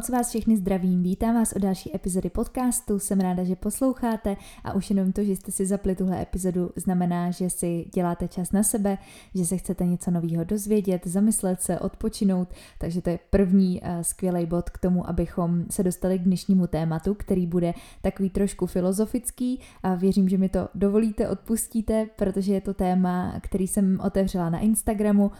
Moc vás všechny zdravím, vítám vás o další epizody podcastu, jsem ráda, že posloucháte. A už jenom to, že jste si zapli tuhle epizodu, znamená, že si děláte čas na sebe, že se chcete něco nového dozvědět, zamyslet se, odpočinout, takže to je první uh, skvělý bod k tomu, abychom se dostali k dnešnímu tématu, který bude takový trošku filozofický. A věřím, že mi to dovolíte, odpustíte, protože je to téma, který jsem otevřela na Instagramu,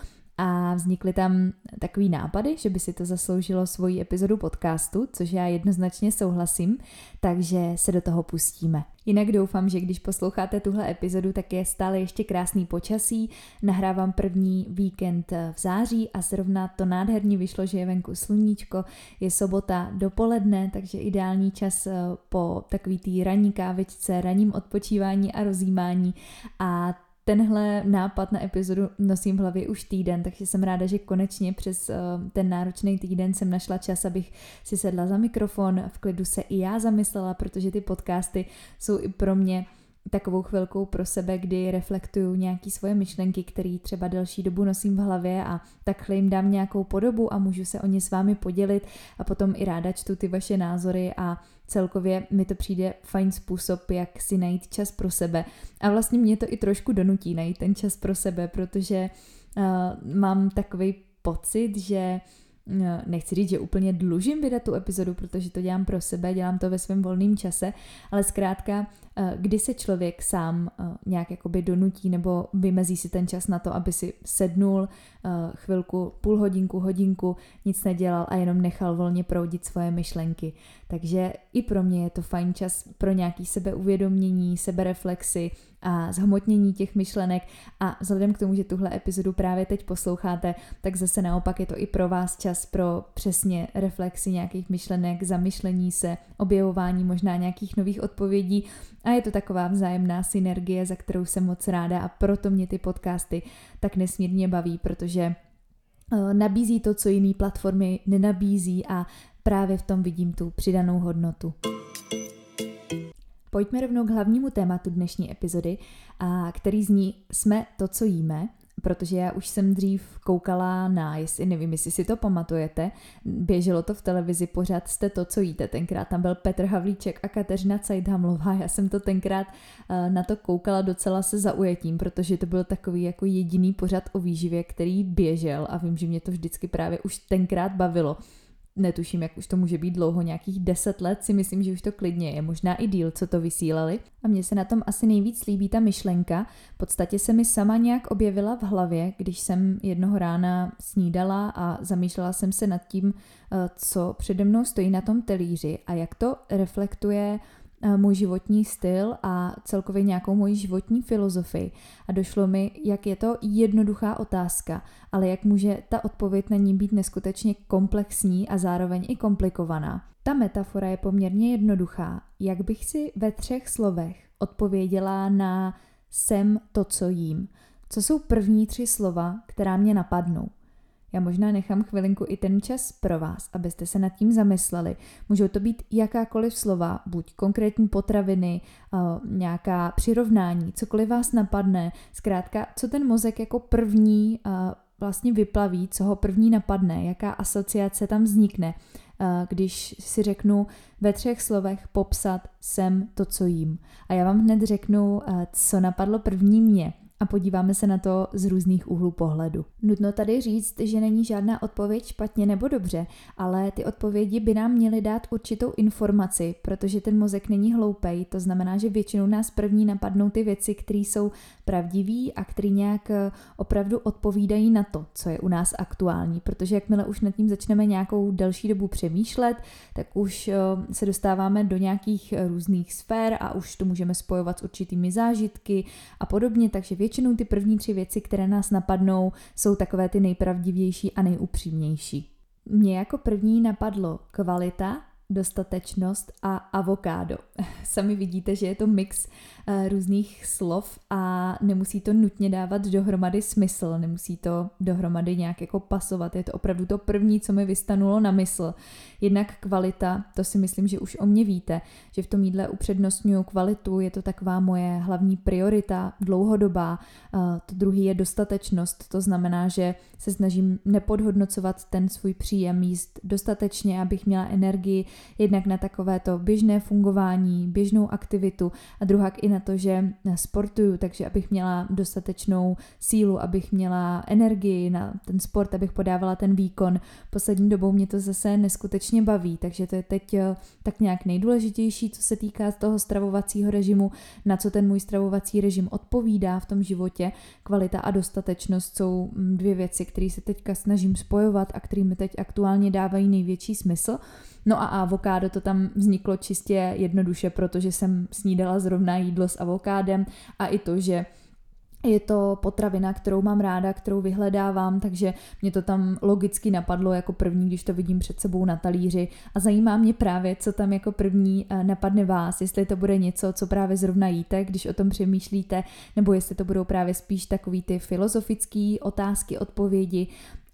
a vznikly tam takový nápady, že by si to zasloužilo svoji epizodu podcastu, což já jednoznačně souhlasím, takže se do toho pustíme. Jinak doufám, že když posloucháte tuhle epizodu, tak je stále ještě krásný počasí. Nahrávám první víkend v září a zrovna to nádherně vyšlo, že je venku sluníčko, je sobota dopoledne, takže ideální čas eh, po takový té ranní kávičce, ranním odpočívání a rozjímání a tenhle nápad na epizodu nosím v hlavě už týden, takže jsem ráda, že konečně přes uh, ten náročný týden jsem našla čas, abych si sedla za mikrofon, v klidu se i já zamyslela, protože ty podcasty jsou i pro mě takovou chvilkou pro sebe, kdy reflektuju nějaké svoje myšlenky, které třeba delší dobu nosím v hlavě a takhle jim dám nějakou podobu a můžu se o ně s vámi podělit a potom i ráda čtu ty vaše názory a celkově mi to přijde fajn způsob, jak si najít čas pro sebe. A vlastně mě to i trošku donutí najít ten čas pro sebe, protože uh, mám takový pocit, že Eh, nechci říct, že úplně dlužím vydat tu epizodu, protože to dělám pro sebe, dělám to ve svém volném čase, ale zkrátka, eh, kdy se člověk sám eh, nějak jakoby donutí nebo vymezí si ten čas na to, aby si sednul chvilku, půl hodinku, hodinku, nic nedělal a jenom nechal volně proudit svoje myšlenky. Takže i pro mě je to fajn čas pro nějaký sebeuvědomění, sebereflexy, a zhmotnění těch myšlenek a vzhledem k tomu, že tuhle epizodu právě teď posloucháte, tak zase naopak je to i pro vás čas pro přesně reflexi nějakých myšlenek, zamyšlení se, objevování možná nějakých nových odpovědí a je to taková vzájemná synergie, za kterou jsem moc ráda a proto mě ty podcasty tak nesmírně baví, protože eh, nabízí to, co jiné platformy nenabízí a právě v tom vidím tu přidanou hodnotu. Pojďme rovnou k hlavnímu tématu dnešní epizody, a který zní Jsme to, co jíme, protože já už jsem dřív koukala na, jestli nevím, jestli si to pamatujete, běželo to v televizi pořád Jste to, co jíte. Tenkrát tam byl Petr Havlíček a Kateřina Cajdhamlová. Já jsem to tenkrát na to koukala docela se zaujetím, protože to byl takový jako jediný pořad o výživě, který běžel a vím, že mě to vždycky právě už tenkrát bavilo netuším, jak už to může být dlouho, nějakých deset let si myslím, že už to klidně je, možná i díl, co to vysílali. A mně se na tom asi nejvíc líbí ta myšlenka, v podstatě se mi sama nějak objevila v hlavě, když jsem jednoho rána snídala a zamýšlela jsem se nad tím, eh, co přede mnou stojí na tom telíři a jak to reflektuje můj životní styl a celkově nějakou moji životní filozofii. A došlo mi, jak je to jednoduchá otázka, ale jak může ta odpověď na ní být neskutečně komplexní a zároveň i komplikovaná. Ta metafora je poměrně jednoduchá. Jak bych si ve třech slovech odpověděla na jsem to, co jím? Co jsou první tři slova, která mě napadnou? Já možná nechám chvilinku i ten čas pro vás, abyste se nad tím zamysleli. Můžou to být jakákoliv slova, buď konkrétní potraviny, eh, nějaká přirovnání, cokoliv vás napadne. Zkrátka, co ten mozek jako první eh, vlastně vyplaví, co ho první napadne, jaká asociace tam vznikne, eh, když si řeknu ve třech slovech popsat jsem to, co jím. A já vám hned řeknu, co napadlo první mě a podíváme se na to z různých úhlů pohledu. Nutno tady říct, že není žádná odpověď špatně nebo dobře, ale ty odpovědi by nám měly dát určitou informaci, protože ten mozek není hloupej, to znamená, že většinou nás první napadnou ty věci, které jsou pravdivé a které nějak eh, opravdu odpovídají na to, co je u nás aktuální, protože jakmile už nad tím začneme nějakou delší dobu přemýšlet, tak už eh, se dostáváme do nějakých eh, různých sfér a už to můžeme spojovat s určitými zážitky a podobně, takže ty první tři věci, které nás napadnou, jsou takové ty nejpravdivější a nejupřímnější. Mně jako první napadlo kvalita, dostatečnost a avokádo. Sami vidíte, že je to mix eh, různých slov a nemusí to nutně dávat dohromady smysl, nemusí to dohromady nějak jako pasovat. Je to opravdu to první, co mi vystanulo na mysl. Jednak kvalita, to si myslím, že už o mě víte, že v tom jídle upřednostňuju kvalitu, je to taková moje hlavní priorita, dlouhodobá. Eh, to druhý je dostatečnost, to znamená, že se snažím nepodhodnocovat ten svůj příjem jíst dostatečně, abych měla energii jednak na takovéto běžné fungování, běžnou aktivitu a druhá i na to, že sportuju, takže abych měla dostatečnou sílu, abych měla energii na ten sport, abych podávala ten výkon. Poslední dobou mě to zase neskutečně baví, takže to je teď eh, tak nějak nejdůležitější, co se týká toho stravovacího režimu, na co ten můj stravovací režim odpovídá v tom životě. Kvalita a dostatečnost jsou mm, dvě věci, které se teďka snažím spojovat a kterými teď aktuálně dávají největší smysl. No a avokádo to tam vzniklo čistě jednoduše, protože jsem snídala zrovna jídlo s avokádem a i to, že je to potravina, kterou mám ráda, kterou vyhledávám, takže mě to tam logicky napadlo jako první, když to vidím před sebou na talíři. A zajímá mě právě, co tam jako první eh, napadne vás, jestli to bude něco, co právě zrovna jíte, když o tom přemýšlíte, nebo jestli to budou právě spíš takový ty filozofické otázky, odpovědi,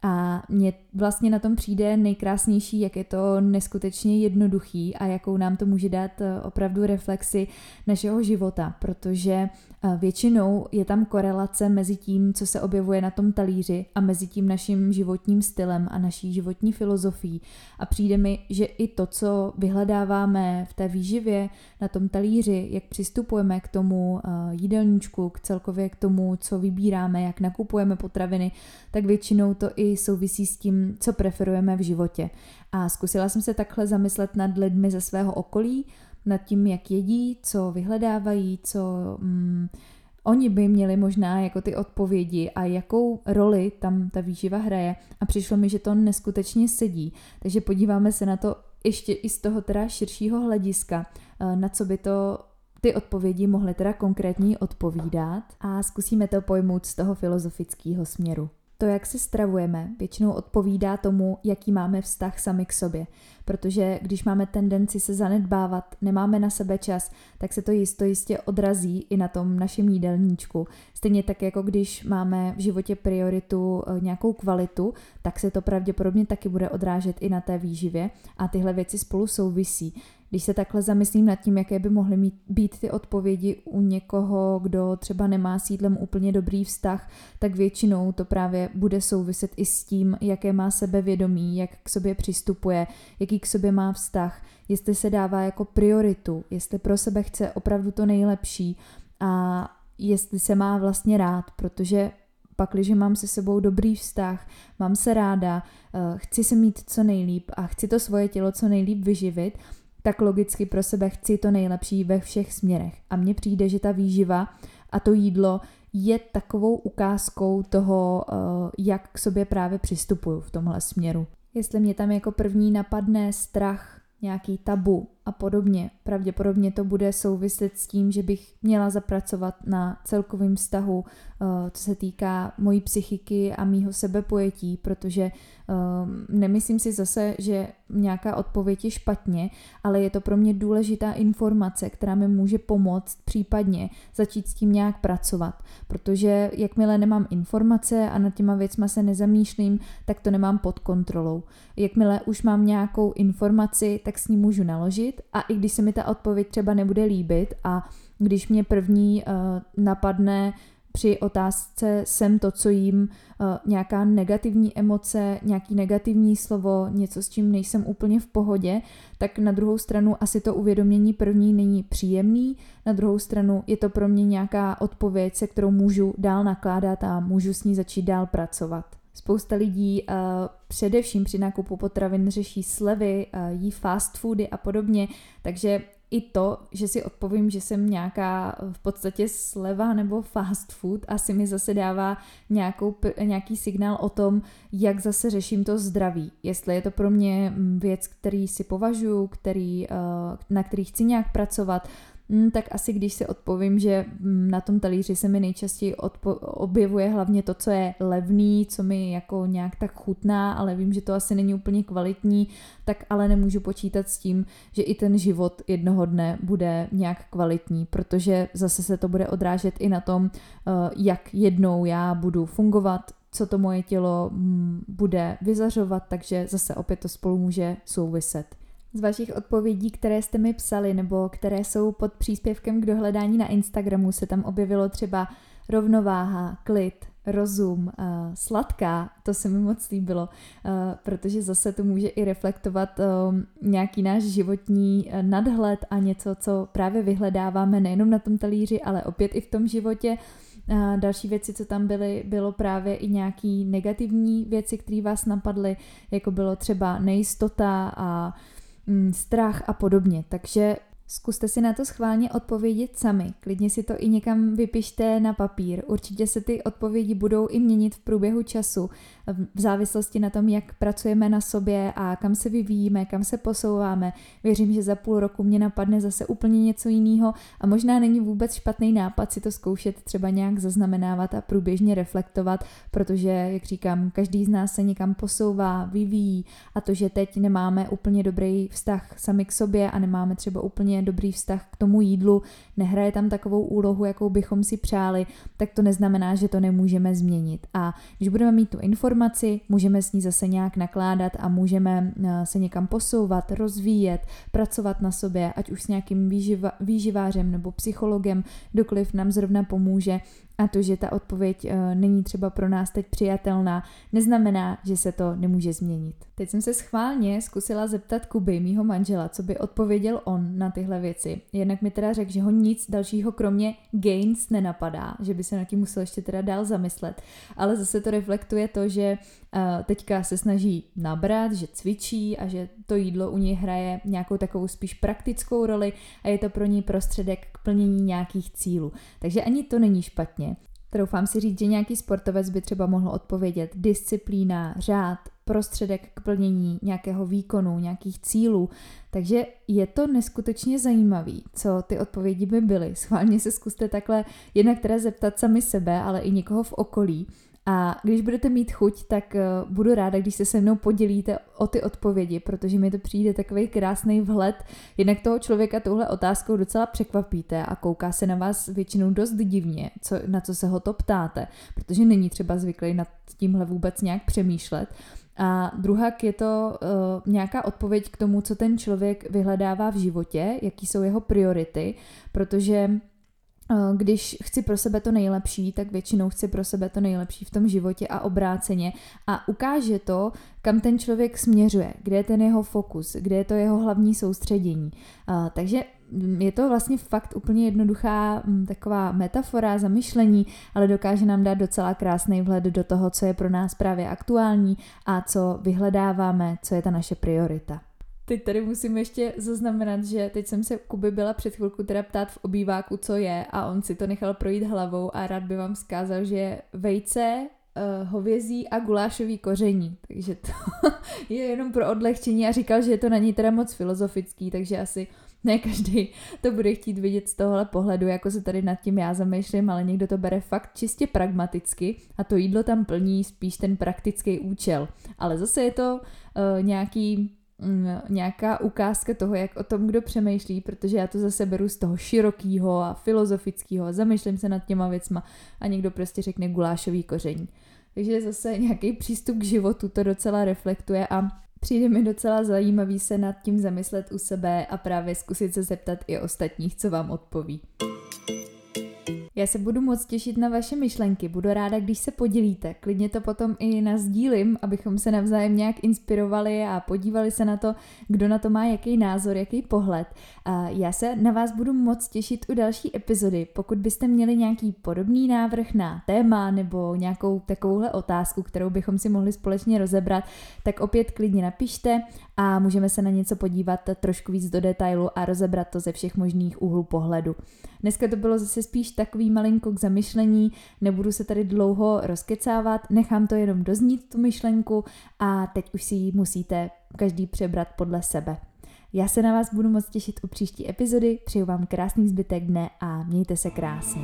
a mně vlastně na tom přijde nejkrásnější, jak je to neskutečně jednoduchý a jakou nám to může dát eh, opravdu reflexy našeho života, protože eh, většinou je tam korelace mezi tím, co se objevuje na tom talíři a mezi tím naším životním stylem a naší životní filozofií. A přijde mi, že i to, co vyhledáváme v té výživě na tom talíři, jak přistupujeme k tomu eh, jídelníčku, k celkově k tomu, co vybíráme, jak nakupujeme potraviny, tak většinou to i souvisí s tím, co preferujeme v životě. A zkusila jsem se takhle zamyslet nad lidmi ze svého okolí, nad tím, jak jedí, co vyhledávají, co mm, oni by měli možná jako ty odpovědi a jakou roli tam ta výživa hraje. A přišlo mi, že to neskutečně sedí. Takže podíváme se na to ještě i z toho teda širšího hlediska, eh, na co by to ty odpovědi mohly teda konkrétně odpovídat a zkusíme to pojmout z toho filozofického směru. To, jak se stravujeme, většinou odpovídá tomu, jaký máme vztah sami k sobě. Protože když máme tendenci se zanedbávat, nemáme na sebe čas, tak se to jisto jistě odrazí i na tom našem jídelníčku. Stejně tak, jako když máme v životě prioritu eh, nějakou kvalitu, tak se to pravděpodobně taky bude odrážet i na té výživě a tyhle věci spolu souvisí. Když se takhle zamyslím nad tím, jaké by mohly mít, být ty odpovědi u někoho, kdo třeba nemá s jídlem úplně dobrý vztah, tak většinou to právě bude souviset i s tím, jaké má sebevědomí, jak k sobě přistupuje, jaký k sobě má vztah, jestli se dává jako prioritu, jestli pro sebe chce opravdu to nejlepší a jestli se má vlastně rád, protože pak, když mám se sebou dobrý vztah, mám se ráda, eh, chci se mít co nejlíp a chci to svoje tělo co nejlíp vyživit, tak logicky pro sebe chci to nejlepší ve všech směrech. A mně přijde, že ta výživa a to jídlo je takovou ukázkou toho, eh, jak k sobě právě přistupuju v tomhle směru. Jestli mě tam jako první napadne strach, nějaký tabu a podobně, pravděpodobně to bude souviset s tím, že bych měla zapracovat na celkovém vztahu, eh, co se týká mojí psychiky a mýho sebepojetí, protože Um, nemyslím si zase, že nějaká odpověď je špatně, ale je to pro mě důležitá informace, která mi může pomoct případně začít s tím nějak pracovat. Protože jakmile nemám informace a nad těma věcma se nezamýšlím, tak to nemám pod kontrolou. Jakmile už mám nějakou informaci, tak s ní můžu naložit a i když se mi ta odpověď třeba nebude líbit a když mě první uh, napadne při otázce jsem to, co jím, eh, nějaká negativní emoce, nějaký negativní slovo, něco s čím nejsem úplně v pohodě, tak na druhou stranu asi to uvědomění první není příjemný, na druhou stranu je to pro mě nějaká odpověď, se kterou můžu dál nakládat a můžu s ní začít dál pracovat. Spousta lidí uh, především při nákupu potravin řeší slevy, uh, jí fast foody a podobně, takže i to, že si odpovím, že jsem nějaká v podstatě sleva nebo fast food, asi mi zase dává nějakou, nějaký signál o tom, jak zase řeším to zdraví. Jestli je to pro mě mm, věc, který si považuji, který, eh, na který chci nějak pracovat, tak asi když si odpovím, že mm, na tom talíři se mi nejčastěji odpo- objevuje hlavně to, co je levný, co mi jako nějak tak chutná, ale vím, že to asi není úplně kvalitní, tak ale nemůžu počítat s tím, že i ten život jednoho dne bude nějak kvalitní, protože zase se to bude odrážet i na tom, eh, jak jednou já budu fungovat, co to moje tělo mm, bude vyzařovat, takže zase opět to spolu může souviset. Z vašich odpovědí, které jste mi psali nebo které jsou pod příspěvkem k dohledání na Instagramu, se tam objevilo třeba rovnováha, klid, rozum, uh, sladká, to se mi moc líbilo, uh, protože zase to může i reflektovat uh, nějaký náš životní uh, nadhled a něco, co právě vyhledáváme nejenom na tom talíři, ale opět i v tom životě. Uh, další věci, co tam byly, bylo právě i nějaký negativní věci, které vás napadly, jako bylo třeba nejistota a mm, strach a podobně. Takže Zkuste si na to schválně odpovědět sami, klidně si to i někam vypište na papír. Určitě se ty odpovědi budou i měnit v průběhu času, v závislosti na tom, jak pracujeme na sobě a kam se vyvíjíme, kam se posouváme. Věřím, že za půl roku mě napadne zase úplně něco jiného a možná není vůbec špatný nápad si to zkoušet třeba nějak zaznamenávat a průběžně reflektovat, protože, jak říkám, každý z nás se někam posouvá, vyvíjí a to, že teď nemáme úplně dobrý vztah sami k sobě a nemáme třeba úplně dobrý vztah k tomu jídlu, nehraje tam takovou úlohu, jakou bychom si přáli, tak to neznamená, že to nemůžeme změnit. A když budeme mít tu informaci, můžeme s ní zase nějak nakládat a můžeme eh, se někam posouvat, rozvíjet, pracovat na sobě, ať už s nějakým výživa, výživářem nebo psychologem, kdokoliv nám zrovna pomůže a to, že ta odpověď uh, není třeba pro nás teď přijatelná, neznamená, že se to nemůže změnit. Teď jsem se schválně zkusila zeptat Kuby, mýho manžela, co by odpověděl on na tyhle věci. Jednak mi teda řekl, že ho nic dalšího kromě gains nenapadá, že by se na tím musel ještě teda dál zamyslet. Ale zase to reflektuje to, že uh, teďka se snaží nabrat, že cvičí a že to jídlo u něj hraje nějakou takovou spíš praktickou roli a je to pro něj prostředek k plnění nějakých cílů. Takže ani to není špatně. Troufám si říct, že nějaký sportovec by třeba mohl odpovědět disciplína, řád, prostředek k plnění nějakého výkonu, nějakých cílů. Takže je to neskutečně zajímavý, co ty odpovědi by byly. Schválně se zkuste takhle jednak teda zeptat sami sebe, ale i někoho v okolí a když budete mít chuť, tak uh, budu ráda, když se se mnou podělíte o ty odpovědi, protože mi to přijde takový krásný vhled. Jednak toho člověka touhle otázkou docela překvapíte a kouká se na vás většinou dost divně, co, na co se ho to ptáte, protože není třeba zvyklý nad tímhle vůbec nějak přemýšlet. A druhak je to uh, nějaká odpověď k tomu, co ten člověk vyhledává v životě, jaký jsou jeho priority, protože Eh, když chci pro sebe to nejlepší, tak většinou chci pro sebe to nejlepší v tom životě a obráceně a ukáže to, kam ten člověk směřuje, kde je ten jeho fokus, kde je to jeho hlavní soustředění. Eh, takže mm, je to vlastně fakt úplně jednoduchá mm, taková metafora, zamyšlení, ale dokáže nám dát docela krásný vhled do toho, co je pro nás právě aktuální a co vyhledáváme, co je ta naše priorita. Teď tady musím ještě zaznamenat, že teď jsem se Kuby byla před chvilku teda ptát v obýváku, co je a on si to nechal projít hlavou a rád by vám zkázal, že vejce, uh, hovězí a gulášový koření. Takže to je jenom pro odlehčení a říkal, že je to na ní teda moc filozofický, takže asi ne každý to bude chtít vidět z tohohle pohledu, jako se tady nad tím já zamýšlím, ale někdo to bere fakt čistě pragmaticky a to jídlo tam plní spíš ten praktický účel. Ale zase je to uh, nějaký nějaká ukázka toho, jak o tom kdo přemýšlí, protože já to zase beru z toho širokého a filozofického, zamýšlím se nad těma věcma a někdo prostě řekne gulášový koření. Takže zase nějaký přístup k životu to docela reflektuje a přijde mi docela zajímavý se nad tím zamyslet u sebe a právě zkusit se zeptat i ostatních, co vám odpoví. Já se budu moc těšit na vaše myšlenky, budu ráda, když se podělíte. Klidně to potom i nazdílím, abychom se navzájem nějak inspirovali a podívali se na to, kdo na to má jaký názor, jaký pohled. A já se na vás budu moc těšit u další epizody. Pokud byste měli nějaký podobný návrh na téma nebo nějakou takovouhle otázku, kterou bychom si mohli společně rozebrat, tak opět klidně napište a můžeme se na něco podívat trošku víc do detailu a rozebrat to ze všech možných úhlů pohledu. Dneska to bylo zase spíš takový malinko k zamyšlení, nebudu se tady dlouho rozkecávat, nechám to jenom doznít tu myšlenku a teď už si ji musíte každý přebrat podle sebe. Já se na vás budu moc těšit u příští epizody, přeju vám krásný zbytek dne a mějte se krásně.